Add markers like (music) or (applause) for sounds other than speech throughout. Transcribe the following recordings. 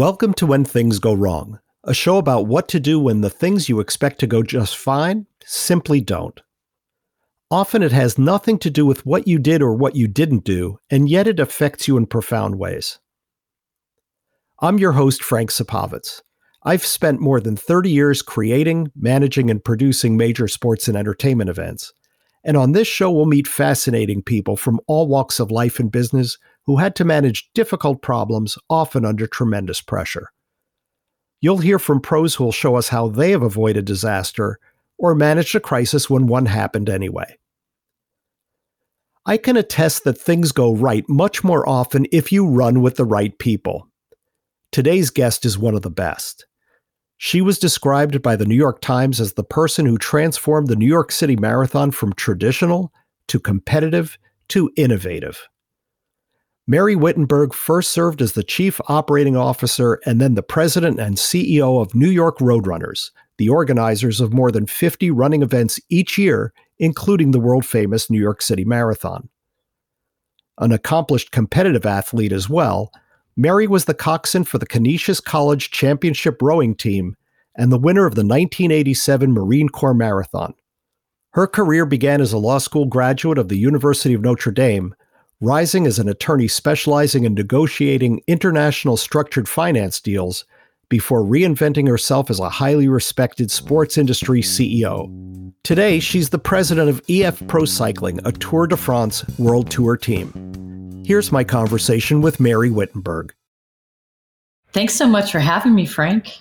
Welcome to When Things Go Wrong, a show about what to do when the things you expect to go just fine simply don't. Often it has nothing to do with what you did or what you didn't do, and yet it affects you in profound ways. I'm your host, Frank Supovitz. I've spent more than 30 years creating, managing, and producing major sports and entertainment events. And on this show, we'll meet fascinating people from all walks of life and business who had to manage difficult problems, often under tremendous pressure. You'll hear from pros who will show us how they have avoided disaster or managed a crisis when one happened anyway. I can attest that things go right much more often if you run with the right people. Today's guest is one of the best. She was described by the New York Times as the person who transformed the New York City Marathon from traditional to competitive to innovative. Mary Wittenberg first served as the chief operating officer and then the president and CEO of New York Roadrunners, the organizers of more than 50 running events each year, including the world famous New York City Marathon. An accomplished competitive athlete as well, Mary was the coxswain for the Canisius College Championship rowing team and the winner of the 1987 Marine Corps Marathon. Her career began as a law school graduate of the University of Notre Dame rising as an attorney specializing in negotiating international structured finance deals before reinventing herself as a highly respected sports industry CEO. Today, she's the president of EF Pro Cycling, a Tour de France World Tour team. Here's my conversation with Mary Wittenberg. Thanks so much for having me, Frank.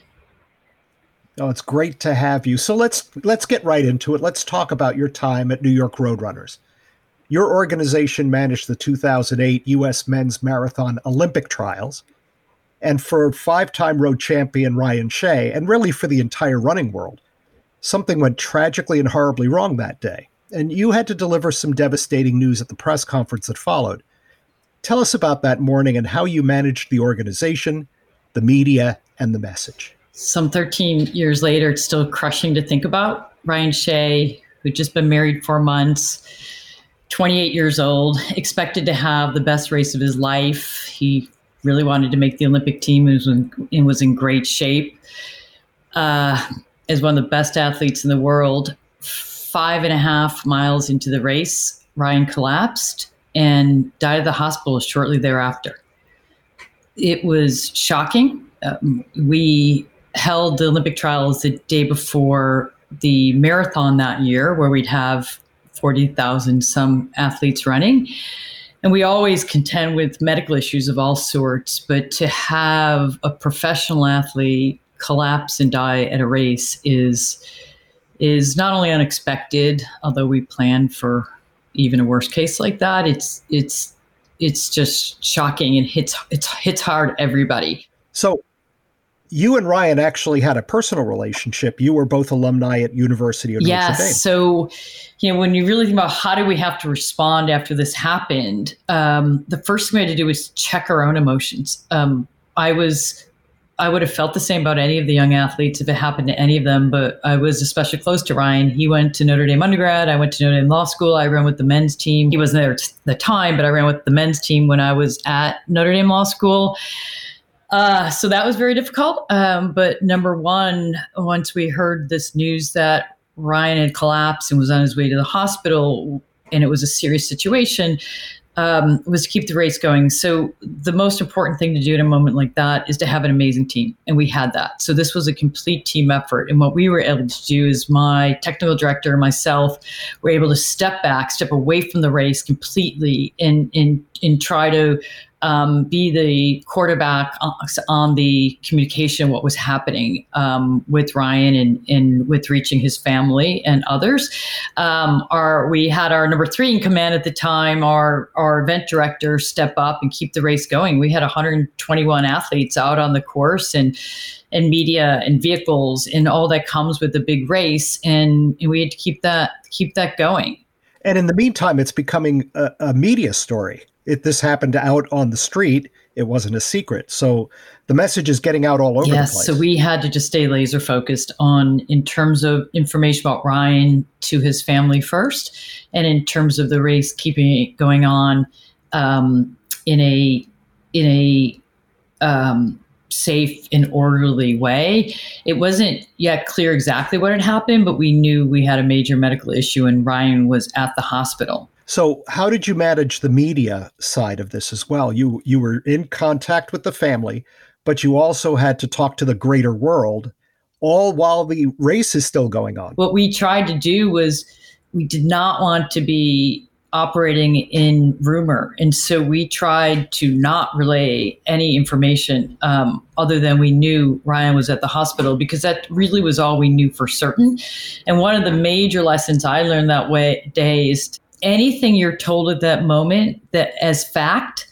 Oh, it's great to have you. So let's let's get right into it. Let's talk about your time at New York Roadrunners. Your organization managed the 2008 U.S. Men's Marathon Olympic trials. And for five time road champion Ryan Shay, and really for the entire running world, something went tragically and horribly wrong that day. And you had to deliver some devastating news at the press conference that followed. Tell us about that morning and how you managed the organization, the media, and the message. Some 13 years later, it's still crushing to think about. Ryan Shay, who'd just been married four months, 28 years old, expected to have the best race of his life. He really wanted to make the Olympic team and was in, and was in great shape. Uh, as one of the best athletes in the world, five and a half miles into the race, Ryan collapsed and died at the hospital shortly thereafter. It was shocking. Um, we held the Olympic trials the day before the marathon that year, where we'd have 40,000 some athletes running. And we always contend with medical issues of all sorts, but to have a professional athlete collapse and die at a race is is not only unexpected, although we plan for even a worst case like that. It's it's it's just shocking and hits it's hits hard everybody. So you and Ryan actually had a personal relationship. You were both alumni at University of yes, Notre Dame. So, you know, when you really think about how do we have to respond after this happened, um, the first thing we had to do was check our own emotions. Um, I was, I would have felt the same about any of the young athletes if it happened to any of them, but I was especially close to Ryan. He went to Notre Dame undergrad. I went to Notre Dame Law School. I ran with the men's team. He wasn't there at the time, but I ran with the men's team when I was at Notre Dame Law School. Uh, so that was very difficult. Um, but number one, once we heard this news that Ryan had collapsed and was on his way to the hospital, and it was a serious situation, um, was to keep the race going. So the most important thing to do in a moment like that is to have an amazing team, and we had that. So this was a complete team effort, and what we were able to do is my technical director and myself were able to step back, step away from the race completely, and and and try to um, be the quarterback on the communication, what was happening um, with Ryan and, and with reaching his family and others. Um, our, we had our number three in command at the time, our, our event director, step up and keep the race going. We had 121 athletes out on the course and and media and vehicles and all that comes with the big race, and, and we had to keep that keep that going. And in the meantime, it's becoming a, a media story it, this happened out on the street, it wasn't a secret. So the message is getting out all over yes, the place. So we had to just stay laser focused on in terms of information about Ryan to his family first, and in terms of the race, keeping it going on um, in a in a um, safe and orderly way. It wasn't yet clear exactly what had happened, but we knew we had a major medical issue and Ryan was at the hospital. So, how did you manage the media side of this as well? You you were in contact with the family, but you also had to talk to the greater world all while the race is still going on. What we tried to do was we did not want to be operating in rumor. And so we tried to not relay any information um, other than we knew Ryan was at the hospital because that really was all we knew for certain. And one of the major lessons I learned that way day is anything you're told at that moment that as fact,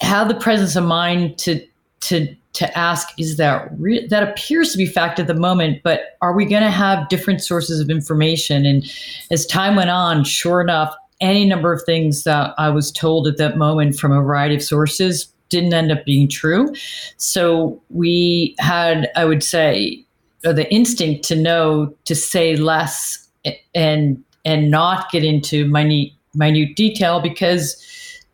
have the presence of mind to to to ask is that re- that appears to be fact at the moment but are we going to have different sources of information and as time went on sure enough any number of things that I was told at that moment from a variety of sources didn't end up being true. So we had, I would say, the instinct to know to say less and and not get into minute minute detail because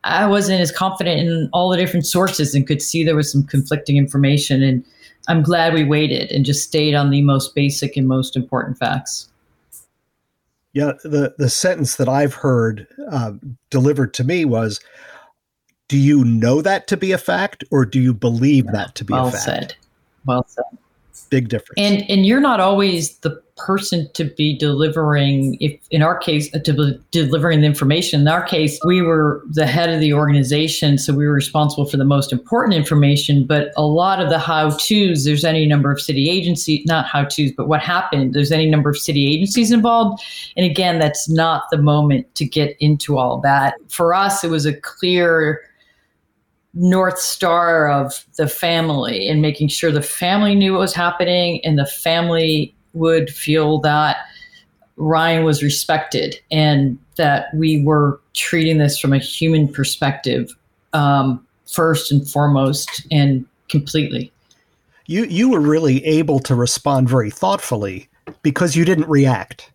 I wasn't as confident in all the different sources and could see there was some conflicting information. And I'm glad we waited and just stayed on the most basic and most important facts. Yeah, the the sentence that I've heard uh, delivered to me was, "Do you know that to be a fact, or do you believe that to be well a fact?" Well said. Well said big difference. And and you're not always the person to be delivering if in our case uh, to be delivering the information. In our case we were the head of the organization so we were responsible for the most important information but a lot of the how to's there's any number of city agencies not how to's but what happened there's any number of city agencies involved. And again that's not the moment to get into all that. For us it was a clear north star of the family and making sure the family knew what was happening and the family would feel that Ryan was respected and that we were treating this from a human perspective um, first and foremost and completely. You you were really able to respond very thoughtfully because you didn't react.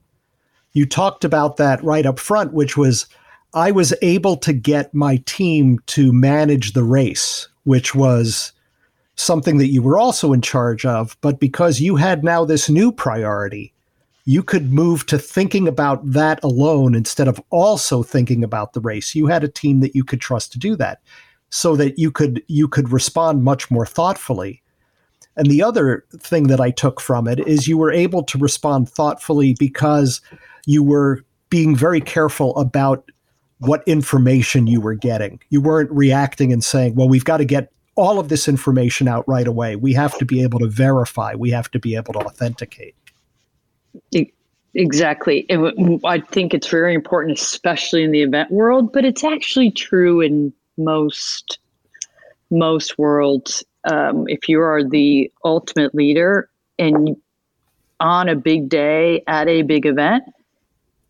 You talked about that right up front, which was I was able to get my team to manage the race, which was something that you were also in charge of. But because you had now this new priority, you could move to thinking about that alone instead of also thinking about the race. You had a team that you could trust to do that so that you could you could respond much more thoughtfully. And the other thing that I took from it is you were able to respond thoughtfully because you were being very careful about what information you were getting. You weren't reacting and saying, well, we've got to get all of this information out right away. We have to be able to verify, we have to be able to authenticate. Exactly. I think it's very important, especially in the event world, but it's actually true in most most worlds. Um, if you are the ultimate leader and on a big day at a big event,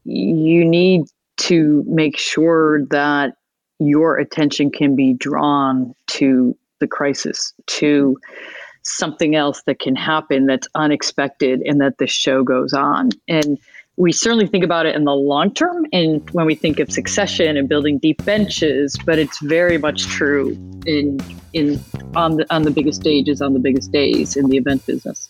you need to make sure that your attention can be drawn to the crisis, to something else that can happen that's unexpected and that the show goes on. And we certainly think about it in the long term and when we think of succession and building deep benches, but it's very much true in in on the on the biggest stages, on the biggest days in the event business.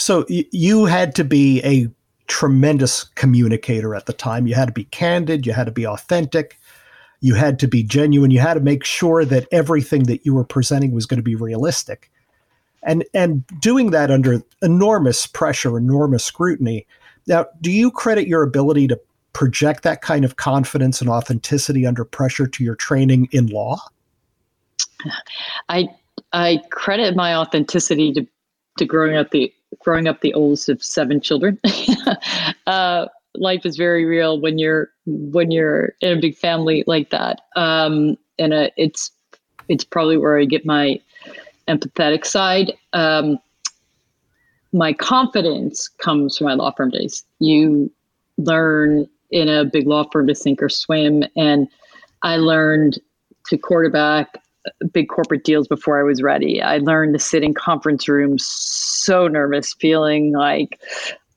So y- you had to be a tremendous communicator at the time. You had to be candid, you had to be authentic, you had to be genuine, you had to make sure that everything that you were presenting was going to be realistic. And and doing that under enormous pressure, enormous scrutiny. Now, do you credit your ability to project that kind of confidence and authenticity under pressure to your training in law? I I credit my authenticity to to growing up the growing up the oldest of seven children. (laughs) uh, life is very real when you're when you're in a big family like that, um, and uh, it's it's probably where I get my empathetic side. Um, my confidence comes from my law firm days. You learn in a big law firm to sink or swim, and I learned to quarterback big corporate deals before I was ready. I learned to sit in conference rooms so nervous, feeling like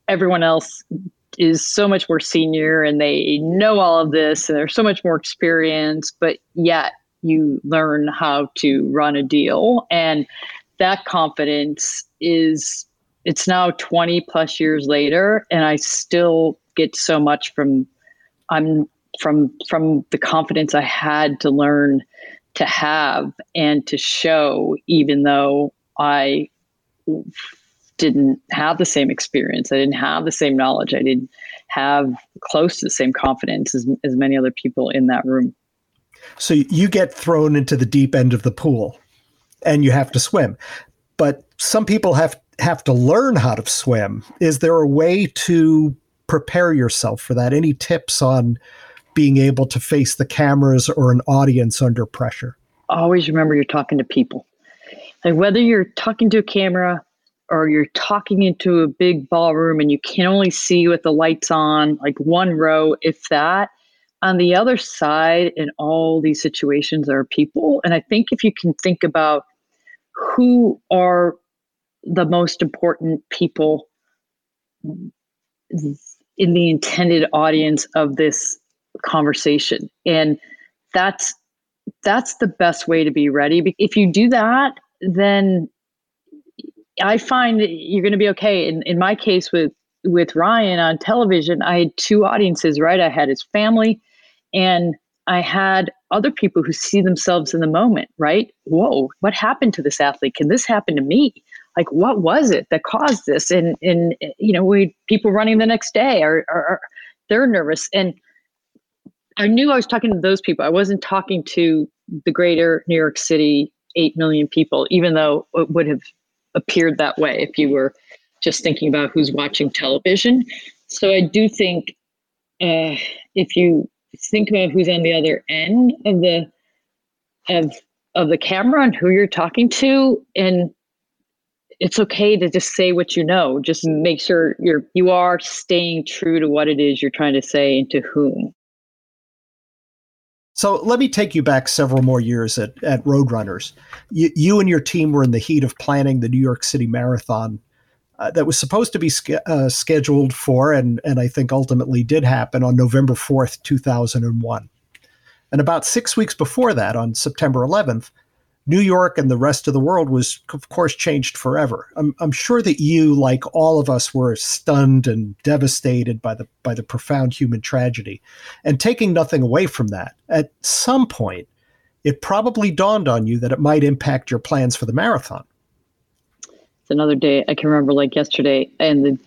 everyone else is so much more senior and they know all of this and they're so much more experienced, but yet you learn how to run a deal. And that confidence is, it's now 20 plus years later, and I still get so much from, I'm from, from the confidence I had to learn to have and to show, even though I didn't have the same experience. I didn't have the same knowledge. I didn't have close to the same confidence as, as many other people in that room. So you get thrown into the deep end of the pool and you have to swim. But some people have have to learn how to swim. Is there a way to prepare yourself for that? Any tips on being able to face the cameras or an audience under pressure? Always remember you're talking to people. Like whether you're talking to a camera or you're talking into a big ballroom and you can only see with the lights on, like one row, if that. On the other side, in all these situations, are people. And I think if you can think about who are the most important people in the intended audience of this conversation and that's that's the best way to be ready if you do that then i find that you're going to be okay. In, in my case with with ryan on television i had two audiences right? I had his family and i had other people who see themselves in the moment right? Whoa what happened to this athlete? Can this happen to me? Like what was it that caused this? And and you know we people running the next day are, are, are they're nervous. And I knew I was talking to those people. I wasn't talking to the greater New York City 8 million people, even though it would have appeared that way if you were just thinking about who's watching television. So I do think uh, if you think about who's on the other end of the of of the camera and who you're talking to and it's okay to just say what you know just make sure you're you are staying true to what it is you're trying to say and to whom so let me take you back several more years at, at Roadrunners. You, you and your team were in the heat of planning the New York City Marathon uh, that was supposed to be ske- uh, scheduled for, and, and I think ultimately did happen on November 4th, 2001. And about six weeks before that, on September 11th, New York and the rest of the world was, of course, changed forever. I'm, I'm sure that you, like all of us, were stunned and devastated by the by the profound human tragedy. And taking nothing away from that, at some point, it probably dawned on you that it might impact your plans for the marathon. It's another day I can remember like yesterday, and the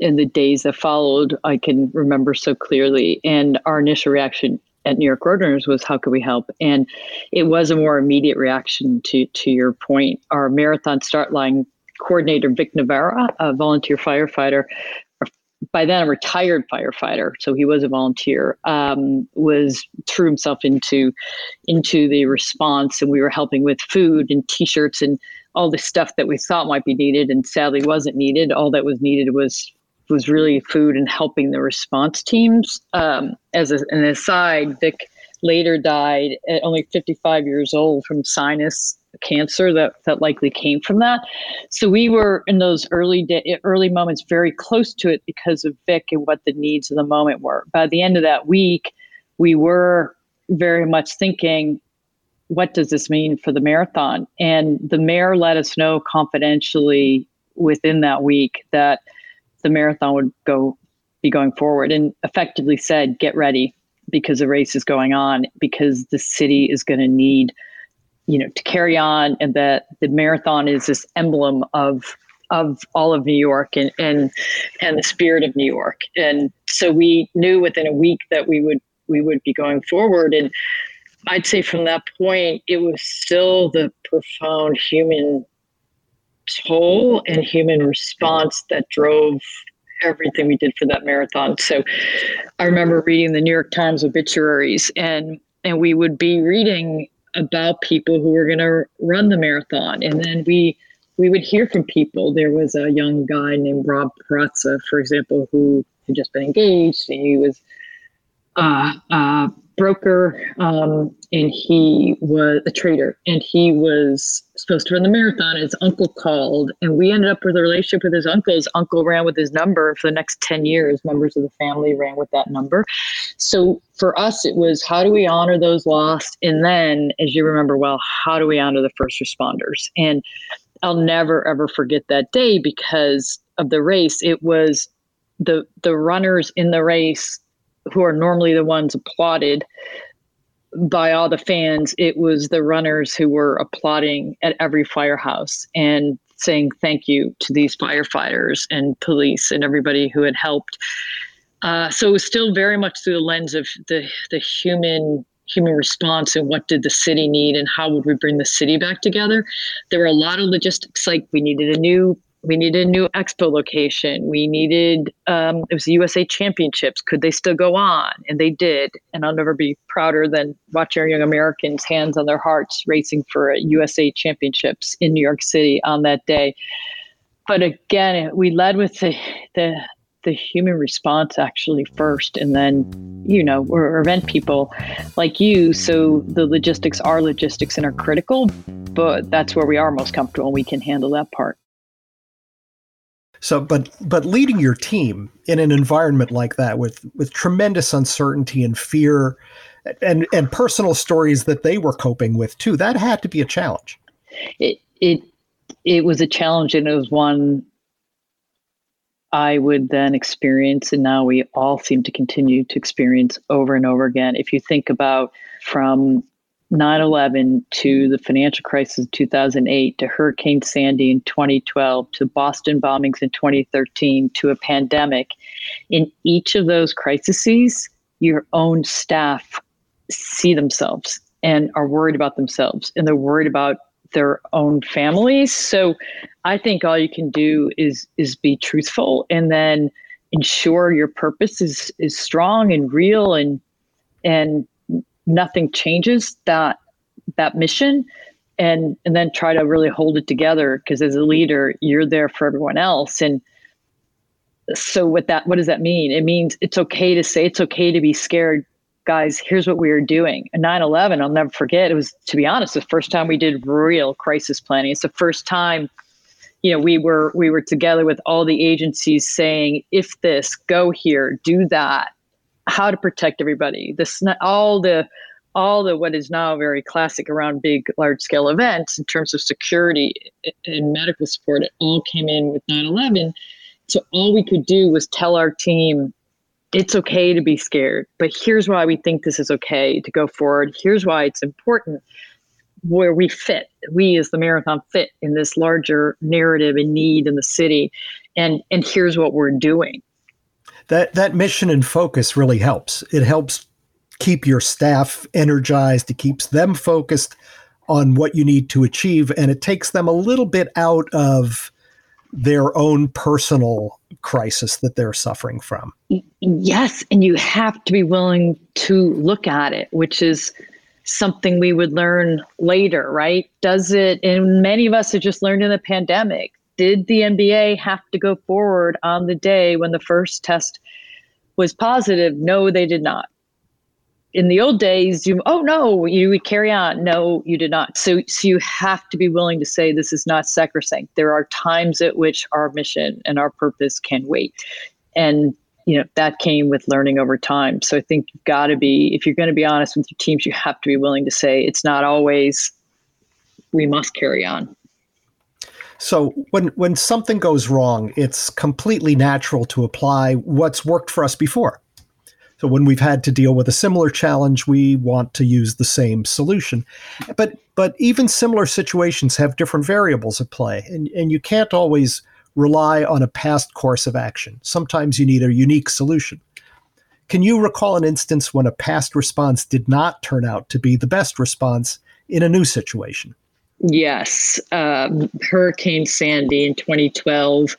in the days that followed, I can remember so clearly. And our initial reaction at New York Roadrunners was how could we help? And it was a more immediate reaction to to your point. Our marathon start line coordinator Vic Navarra, a volunteer firefighter, by then a retired firefighter, so he was a volunteer, um, was threw himself into into the response, and we were helping with food and T-shirts and all the stuff that we thought might be needed, and sadly wasn't needed. All that was needed was was really food and helping the response teams. Um, as a, an aside, Vic later died at only 55 years old from sinus cancer that, that likely came from that. So we were in those early day, early moments very close to it because of Vic and what the needs of the moment were. By the end of that week, we were very much thinking, what does this mean for the marathon? And the mayor let us know confidentially within that week that the marathon would go be going forward and effectively said get ready because the race is going on because the city is going to need you know to carry on and that the marathon is this emblem of of all of New York and and and the spirit of New York. And so we knew within a week that we would we would be going forward. And I'd say from that point it was still the profound human toll and human response that drove everything we did for that marathon. So I remember reading the New York Times obituaries and and we would be reading about people who were going to run the marathon. And then we we would hear from people. There was a young guy named Rob Peraza, for example, who had just been engaged. And he was uh, uh, broker um, and he was a trader and he was supposed to run the marathon his uncle called and we ended up with a relationship with his uncle. His uncle ran with his number for the next 10 years. Members of the family ran with that number. So for us it was how do we honor those lost? And then as you remember well how do we honor the first responders? And i'll never ever forget that day because of the race. It was the the runners in the race who are normally the ones applauded by all the fans, it was the runners who were applauding at every firehouse and saying thank you to these firefighters and police and everybody who had helped. Uh, so it was still very much through the lens of the the human human response and what did the city need and how would we bring the city back together. There were a lot of logistics, like we needed a new we needed a new expo location. We needed um, it was the USA Championships. Could they still go on? And they did. And I'll never be prouder than watching our young Americans, hands on their hearts, racing for a USA Championships in New York City on that day. But again, we led with the the the human response actually first and then you know we're event people like you so the logistics are logistics and are critical but that's where we are most comfortable and we can handle that part so, but but leading your team in an environment like that with with tremendous uncertainty and fear, and and personal stories that they were coping with too, that had to be a challenge. It it it was a challenge, and it was one I would then experience, and now we all seem to continue to experience over and over again. If you think about from 9 11 to the financial crisis of 2008 to Hurricane Sandy in 2012 to Boston bombings in 2013 to a pandemic, in each of those crises, your own staff see themselves and are worried about themselves and they're worried about their own families. So I think all you can do is is be truthful and then ensure your purpose is is strong and real and and nothing changes that that mission and and then try to really hold it together. Because as a leader you're there for everyone else. And so what that what does that mean? It means it's okay to say it's okay to be scared guys here's what we are doing. 9-11 i'll never forget. It was to be honest the first time we did real crisis planning. It's the first time you know we were we were together with all the agencies saying if this go here do that how to protect everybody. This all the all the what is now very classic around big large scale events in terms of security and medical support it all came in with 9-11 so all we could do was tell our team it's okay to be scared but here's why we think this is okay to go forward. Here's why it's important where we fit. We as the marathon fit in this larger narrative and need in the city and and here's what we're doing that that mission and focus really helps. It helps keep your staff energized. It keeps them focused on what you need to achieve, and it takes them a little bit out of their own personal crisis that they're suffering from. Yes, and you have to be willing to look at it, which is something we would learn later, right? Does it, and many of us have just learned in the pandemic, did the NBA have to go forward on the day when the first test was positive? No, they did not. In the old days, you oh no, you would carry on. No, you did not. So, so you have to be willing to say this is not sacrosanct. There are times at which our mission and our purpose can wait, and you know that came with learning over time. So I think you've got to be if you're going to be honest with your teams, you have to be willing to say it's not always we must carry on. So when when something goes wrong, it's completely natural to apply what's worked for us before. So when we've had to deal with a similar challenge, we want to use the same solution. But but even similar situations have different variables at play, and, and you can't always rely on a past course of action. Sometimes you need a unique solution. Can you recall an instance when a past response did not turn out to be the best response in a new situation? Yes, um, Hurricane Sandy in 2012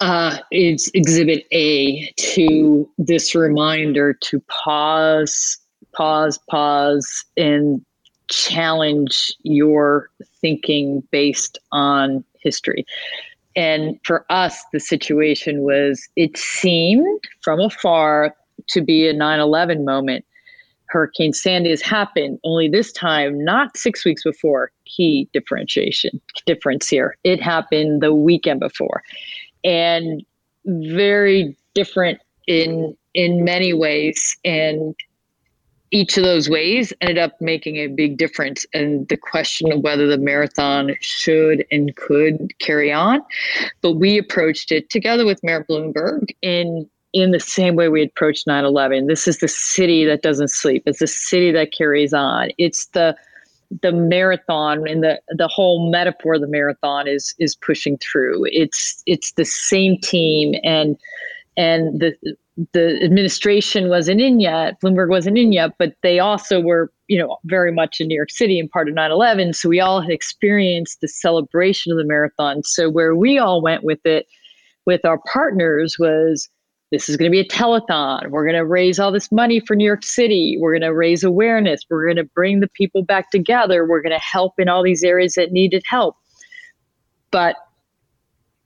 uh, is Exhibit A to this reminder to pause, pause, pause, and challenge your thinking based on history. And for us, the situation was it seemed from afar to be a 9 11 moment. Hurricane Sandy has happened, only this time, not six weeks before. Key differentiation, difference here. It happened the weekend before. And very different in in many ways. And each of those ways ended up making a big difference in the question of whether the marathon should and could carry on. But we approached it together with Mayor Bloomberg in in the same way we approached 9-11 this is the city that doesn't sleep it's the city that carries on it's the the marathon and the the whole metaphor of the marathon is is pushing through it's it's the same team and and the the administration wasn't in yet, Bloomberg wasn't in yet, but they also were, you know, very much in New York City and part of 9/11. So we all had experienced the celebration of the marathon. So where we all went with it, with our partners, was this is going to be a telethon. We're going to raise all this money for New York City. We're going to raise awareness. We're going to bring the people back together. We're going to help in all these areas that needed help. But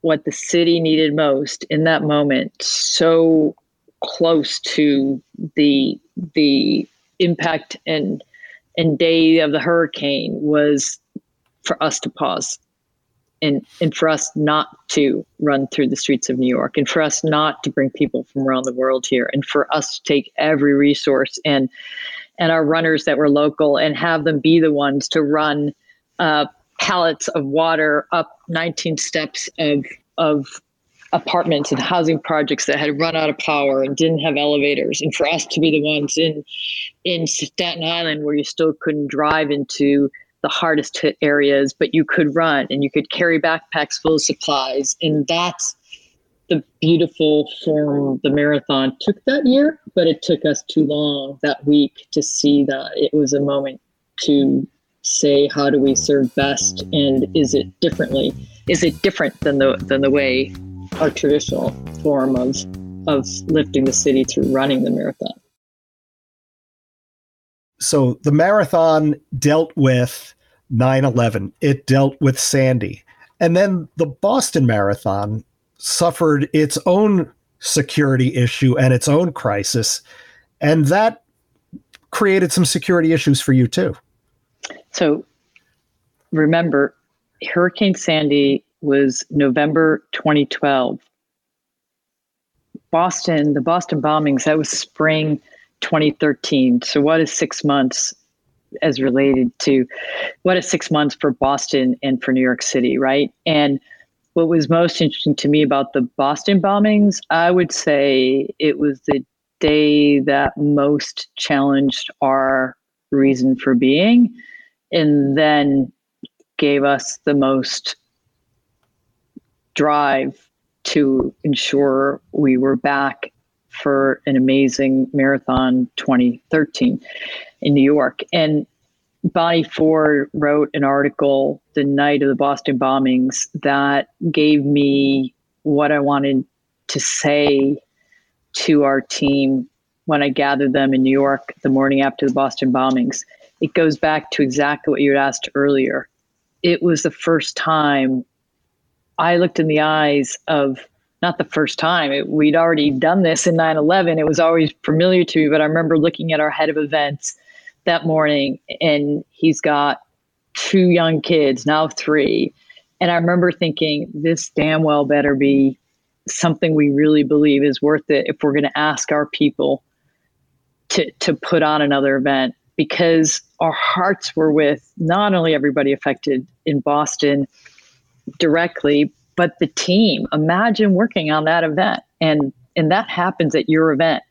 what the city needed most in that moment, so close to the the impact and and day of the hurricane was for us to pause and and for us not to run through the streets of New York and for us not to bring people from around the world here and for us to take every resource and and our runners that were local and have them be the ones to run uh, pallets of water up 19 steps of of apartments and housing projects that had run out of power and didn't have elevators. And for us to be the ones in in Staten Island where you still couldn't drive into the hardest hit areas but you could run and you could carry backpacks full of supplies. And that's the beautiful form the marathon took that year but it took us too long that week to see that. It was a moment to say how do we serve best and is it differently? Is it different than the than the way our traditional form of of lifting the city through running the marathon. So the marathon dealt with 9/11. It dealt with Sandy. And then the Boston Marathon suffered its own security issue and its own crisis. And that created some security issues for you too. So remember, Hurricane Sandy was November 2012. Boston, the Boston bombings, that was spring 2013. So, what is six months as related to what is six months for Boston and for New York City, right? And what was most interesting to me about the Boston bombings, I would say it was the day that most challenged our reason for being and then gave us the most drive to ensure we were back for an amazing marathon 2013 in New York. And Bonnie Ford wrote an article the night of the Boston bombings that gave me what I wanted to say to our team when I gathered them in New York the morning after the Boston bombings. It goes back to exactly what you had asked earlier. It was the first time I looked in the eyes of not the first time. It, we'd already done this in 9 11. It was always familiar to me, but I remember looking at our head of events that morning, and he's got two young kids, now three. And I remember thinking, this damn well better be something we really believe is worth it if we're going to ask our people to, to put on another event because our hearts were with not only everybody affected in Boston directly, but the team. Imagine working on that event and and that happens at your event.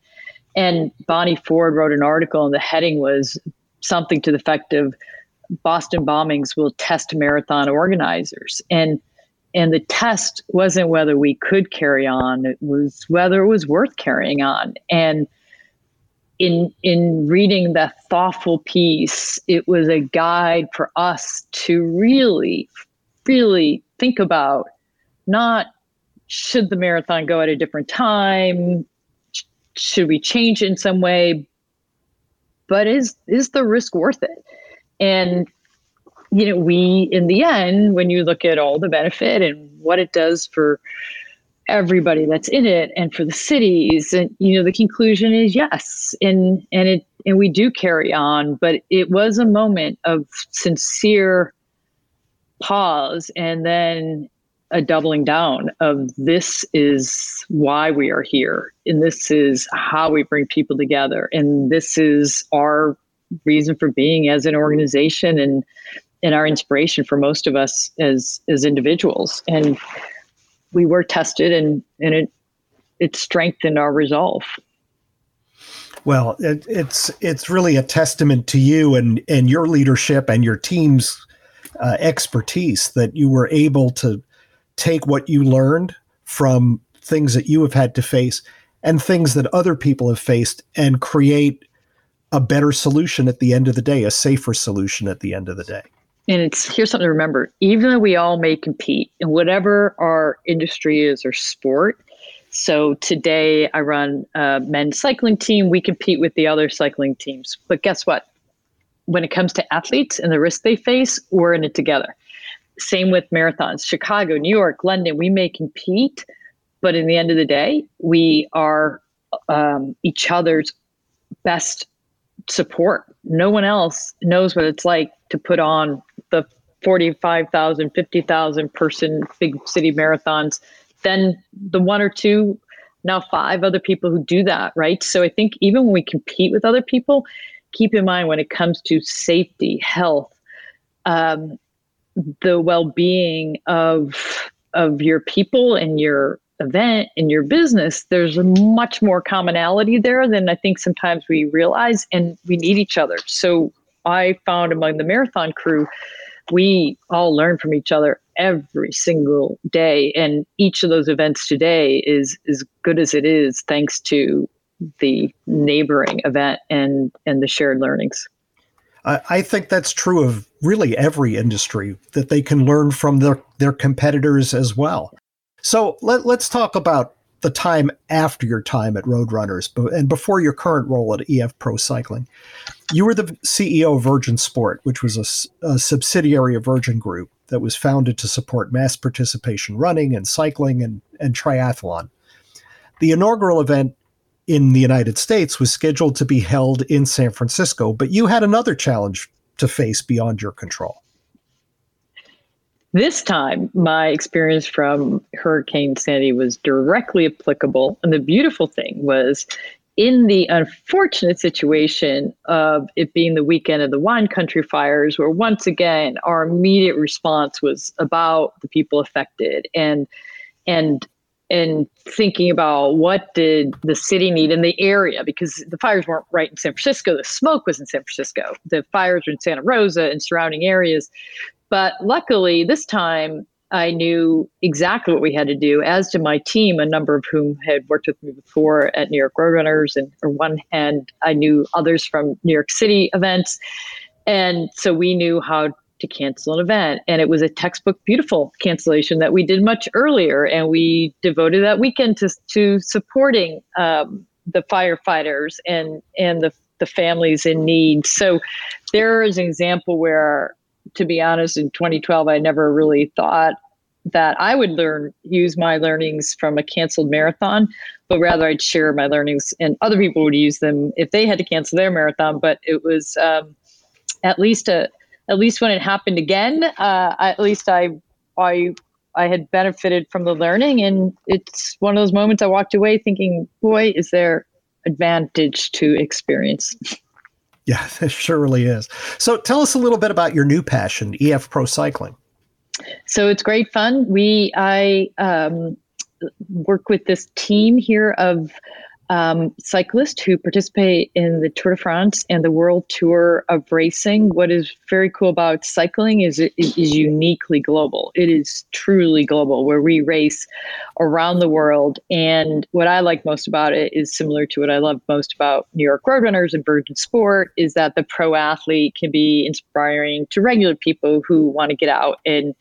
And Bonnie Ford wrote an article and the heading was something to the effect of Boston bombings will test marathon organizers. And and the test wasn't whether we could carry on, it was whether it was worth carrying on. And in in reading that thoughtful piece, it was a guide for us to really, really think about not should the marathon go at a different time? Should we change in some way? But is is the risk worth it? And you know, we in the end, when you look at all the benefit and what it does for everybody that's in it and for the cities and you know the conclusion is yes and and it and we do carry on but it was a moment of sincere pause and then a doubling down of this is why we are here and this is how we bring people together and this is our reason for being as an organization and and our inspiration for most of us as as individuals. And we were tested and and it it strengthened our resolve. Well it, it's it's really a testament to you and and your leadership and your team's uh, expertise that you were able to take what you learned from things that you have had to face and things that other people have faced and create a better solution at the end of the day, a safer solution at the end of the day. And it's here's something to remember: even though we all may compete in whatever our industry is or sport. So today I run a men's cycling team. We compete with the other cycling teams, but guess what? When it comes to athletes and the risk they face, we're in it together. Same with marathons. Chicago, New York, London. We may compete, but in the end of the day, we are um, each other's best support. No one else knows what it's like to put on the 45,000, 50,000 person big city marathons than the one or two, now five other people who do that, right? So I think even when we compete with other people, keep in mind when it comes to safety, health, um, the well-being of of your people and your event in your business, there's much more commonality there than I think sometimes we realize, and we need each other. So I found among the marathon crew, we all learn from each other every single day, and each of those events today is as good as it is thanks to the neighboring event and and the shared learnings. I think that's true of really every industry that they can learn from their, their competitors as well. So let, let's talk about the time after your time at Roadrunners and before your current role at EF Pro Cycling. You were the CEO of Virgin Sport, which was a, a, subsidiary of Virgin Group that was founded to support mass participation running and cycling and, and triathlon. The inaugural event in the United States was scheduled to be held in San Francisco, but you had another challenge to face beyond your control. This time, my experience from Hurricane Sandy was directly applicable. And the beautiful thing was, in the unfortunate situation of it being the weekend of the wine country fires, where once again our immediate response was about the people affected and and and thinking about what did the city need in the area because the fires weren't right in San Francisco. The smoke was in San Francisco. The fires were in Santa Rosa and surrounding areas. But luckily, this time I knew exactly what we had to do, as did my team, a number of whom had worked with me before at New York Roadrunners. And on one hand, I knew others from New York City events. And so we knew how to cancel an event. And it was a textbook beautiful cancellation that we did much earlier. And we devoted that weekend to, to supporting um, the firefighters and, and the, the families in need. So there is an example where to be honest, in 2012, I never really thought that I would learn, use my learnings from a canceled marathon, but rather I'd share my learnings and other people would use them if they had to cancel their marathon. But it was um, at least a, at least when it happened again, uh, at least I, I, I had benefited from the learning, and it's one of those moments I walked away thinking, boy, is there advantage to experience. (laughs) Yeah, there surely is. So tell us a little bit about your new passion, EF Pro Cycling. So it's great fun. We I um, work with this team here of um, cyclists who participate in the Tour de France and the World Tour of Racing. What is very cool about cycling is it is uniquely global. It is truly global, where we race around the world. And what I like most about it is similar to what I love most about New York Roadrunners and Virgin Sport is that the pro athlete can be inspiring to regular people who want to get out and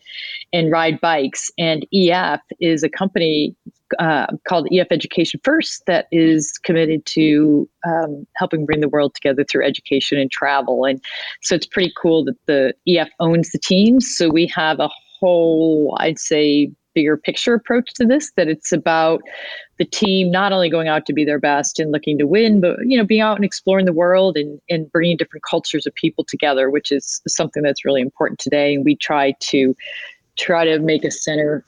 and ride bikes. And EF is a company uh, called EF Education First that is committed to um, helping bring the world together through education and travel. And so it's pretty cool that the EF owns the teams. So we have a whole, I'd say, bigger picture approach to this that it's about the team not only going out to be their best and looking to win but you know being out and exploring the world and, and bringing different cultures of people together which is something that's really important today and we try to try to make a center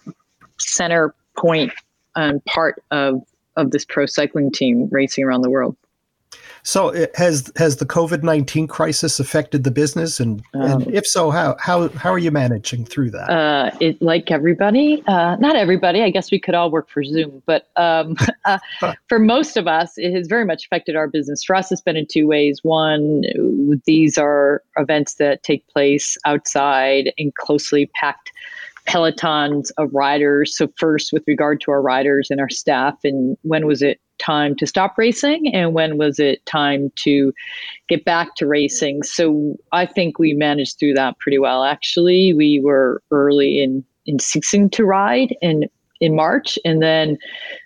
center point and part of of this pro cycling team racing around the world. So has has the COVID nineteen crisis affected the business, and, um, and, if so, how how how are you managing through that? Uh, it like everybody, uh, not everybody. I guess we could all work for Zoom, but um, (laughs) uh, for most of us, it has very much affected our business. For us, it's been in two ways. One, these are events that take place outside in closely packed pelotons of riders. So, first, with regard to our riders and our staff, and when was it time to stop racing and when was it time to get back to racing? So, I think we managed through that pretty well. Actually, we were early in, in ceasing to ride in, in March, and then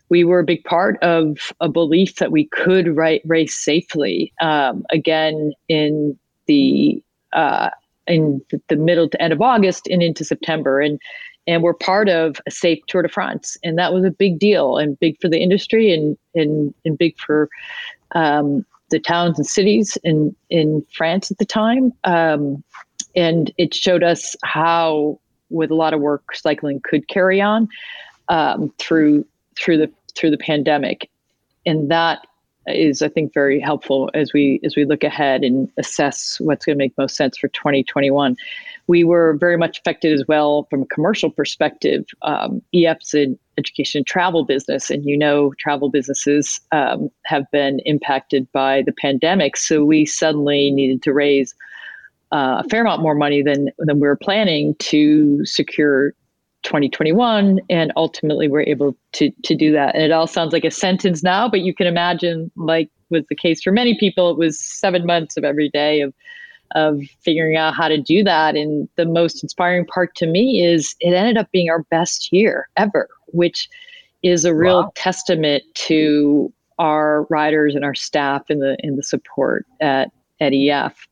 we were a big part of a belief that we could ride, race safely. Um, again, in the uh, in the middle to end of August and into September. And and we're part of a safe Tour de France. And that was a big deal and big for the industry and and, and big for um, the towns and cities in, in France at the time. Um, and it showed us how, with a lot of work, cycling could carry on um, through through the through the pandemic. And that is I think very helpful as we as we look ahead and assess what's going to make most sense for 2021. We were very much affected as well from a commercial perspective. Um, EF's an education and travel business, and you know travel businesses um, have been impacted by the pandemic. So we suddenly needed to raise uh, a fair amount more money than than we were planning to secure 2021 and ultimately we're able to to do that. And it all sounds like a sentence now but you can imagine like was the case for many people it was seven months of every day of of figuring out how to do that. And the most inspiring part to me is it ended up being our best year ever which is a real wow. testament to our riders and our staff and the in the support at at EF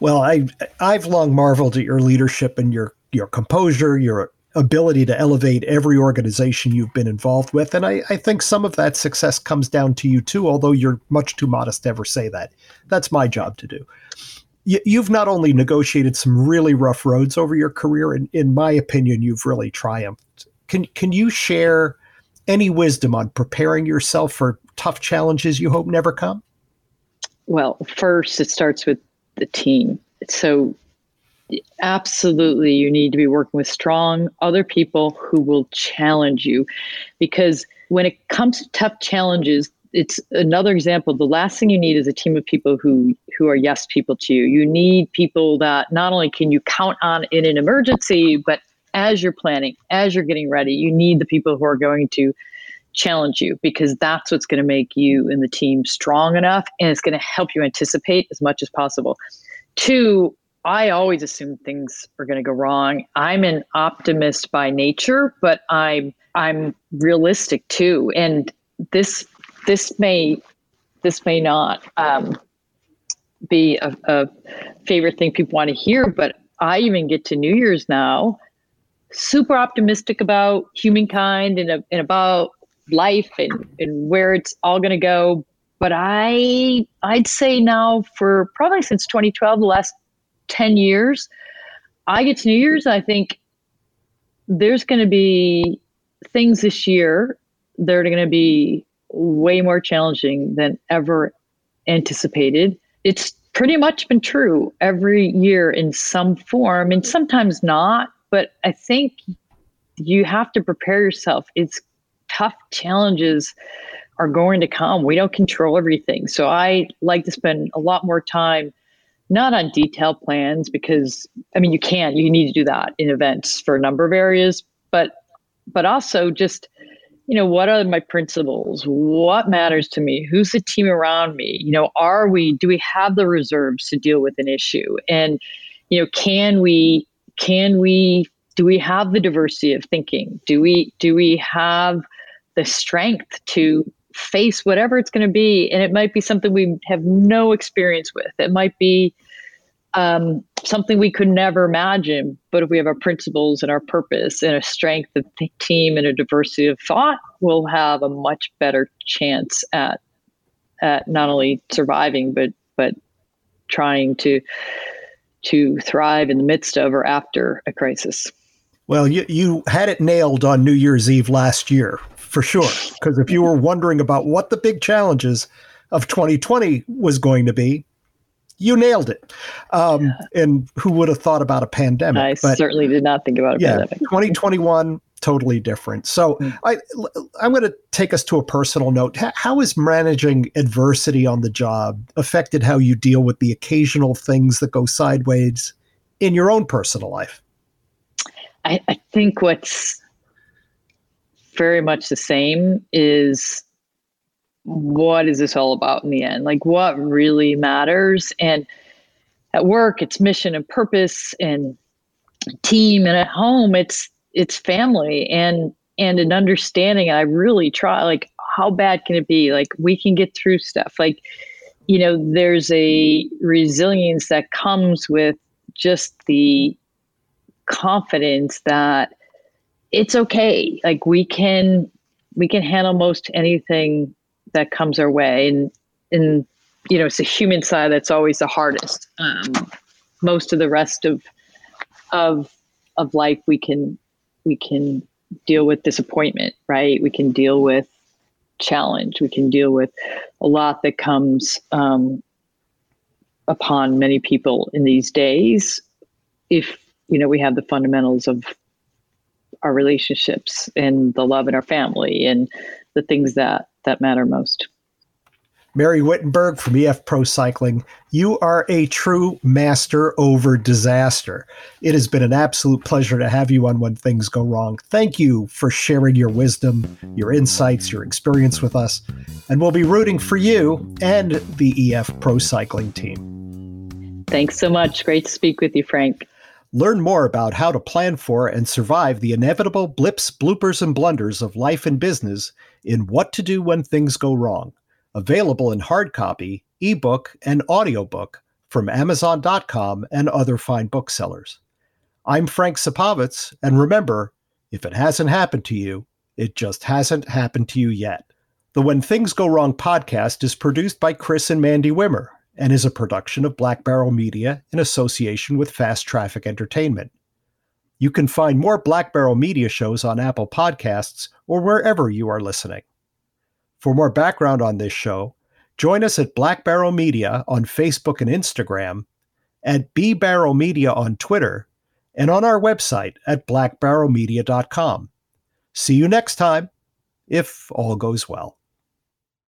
well, I I've long marveled at your leadership and your your composure, your ability to elevate every organization you've been involved with. And I, I, think some of that success comes down to you too, although you're much too modest to ever say that. That's my job to do. You, have not only negotiated some really rough roads over your career, and in my opinion, you've really triumphed. Can, can you share any wisdom on preparing yourself for tough challenges you hope never come? Well, first, it starts with the team. So absolutely. You need to be working with strong other people who will challenge you because when it comes to tough challenges it's another example. The last thing you need is a team of people who who are yes people to you. You need people that not only can you count on in an emergency but as you're planning as you're getting ready you need the people who are going to challenge you because that's what's going to make you and the team strong enough and it's going to help you anticipate as much as possible. Two I always assume things are going to go wrong. I'm an optimist by nature, but I'm I'm realistic too. And this this may this may not um, be a, a favorite thing people want to hear, but I even get to New Year's now, super optimistic about humankind and, and about life and, and where it's all going to go. But I I'd say now for probably since 2012, the last 10 years, I get to New Year's, I think there's going to be things this year that are going to be way more challenging than ever anticipated. It's pretty much been true every year in some form, and sometimes not. But I think you have to prepare yourself. It's tough challenges are going to come. We don't control everything. So I like to spend a lot more time not on detailed plans because I mean you can't you need to do that in events for a number of areas, but but also just you know what are my principles? What matters to me? Who's the team around me? You know are we do we have the reserves to deal with an issue? And you know can we can we do we have the diversity of thinking? Do we do we have the strength to face whatever it's going to be? And it might be something we have no experience with. It might be um, something we could never imagine. But if we have our principles and our purpose and a strength of team and a diversity of thought, we'll have a much better chance at at not only surviving but but trying to to thrive in the midst of or after a crisis. Well, you, you had it nailed on New Year's Eve last year, for sure. Because if you were wondering about what the big challenges of 2020 was going to be, you nailed it. Um, yeah. And who would have thought about a pandemic? I but, certainly did not think about a yeah, pandemic. (laughs) 2021, totally different. So mm. I, I'm going to take us to a personal note. How is managing adversity on the job affected how you deal with the occasional things that go sideways in your own personal life? I, I think what's very much the same is what is this all about in the end? Like what really matters? And at work, it's mission and purpose and team, and at home, it's it's family and and an understanding. And I really try. Like, how bad can it be? Like, we can get through stuff. Like, you know, there's a resilience that comes with just the confidence that it's okay. Like we can we can handle most anything that comes our way, and and you know it's the human side that's always the hardest. Um, most of the rest of of of life we can we can deal with disappointment, right? We can deal with challenge. We can deal with a lot that comes um, upon many people in these days if you know we have the fundamentals of our relationships and the love in our family and the things that that matter most Mary Wittenberg from EF Pro Cycling, you are a true master over disaster. It has been an absolute pleasure to have you on When Things Go Wrong. Thank you for sharing your wisdom, your insights, your experience with us. And we'll be rooting for you and the EF Pro Cycling team. Thanks so much. Great to speak with you, Frank. Learn more about how to plan for and survive the inevitable blips, bloopers, and blunders of life and business in What to Do When Things Go Wrong. Available in hard copy, ebook, and audiobook from Amazon.com and other fine booksellers. I'm Frank Supovitz, and remember, if it hasn't happened to you, it just hasn't happened to you yet. The When Things Go Wrong podcast is produced by Chris and Mandy Wimmer and is a production of Black Barrel Media in association with Fast Traffic Entertainment. You can find more Black Barrel Media shows on Apple Podcasts or wherever you are listening. For more background on this show, join us at Black Barrel Media on Facebook and Instagram, at B Barrel Media on Twitter, and on our website at blackbarrelmedia.com. See you next time, if all goes well.